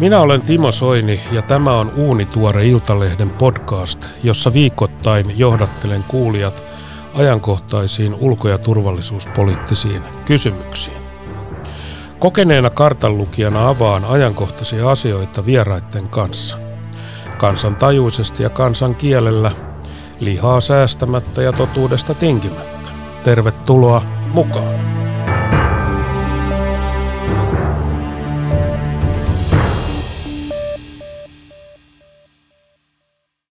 Minä olen Timo Soini ja tämä on Uunituore Iltalehden podcast, jossa viikoittain johdattelen kuulijat ajankohtaisiin ulko- ja turvallisuuspoliittisiin kysymyksiin. Kokeneena kartanlukijana avaan ajankohtaisia asioita vieraiden kanssa. Kansantajuisesti ja kansan kielellä, lihaa säästämättä ja totuudesta tinkimättä. Tervetuloa mukaan!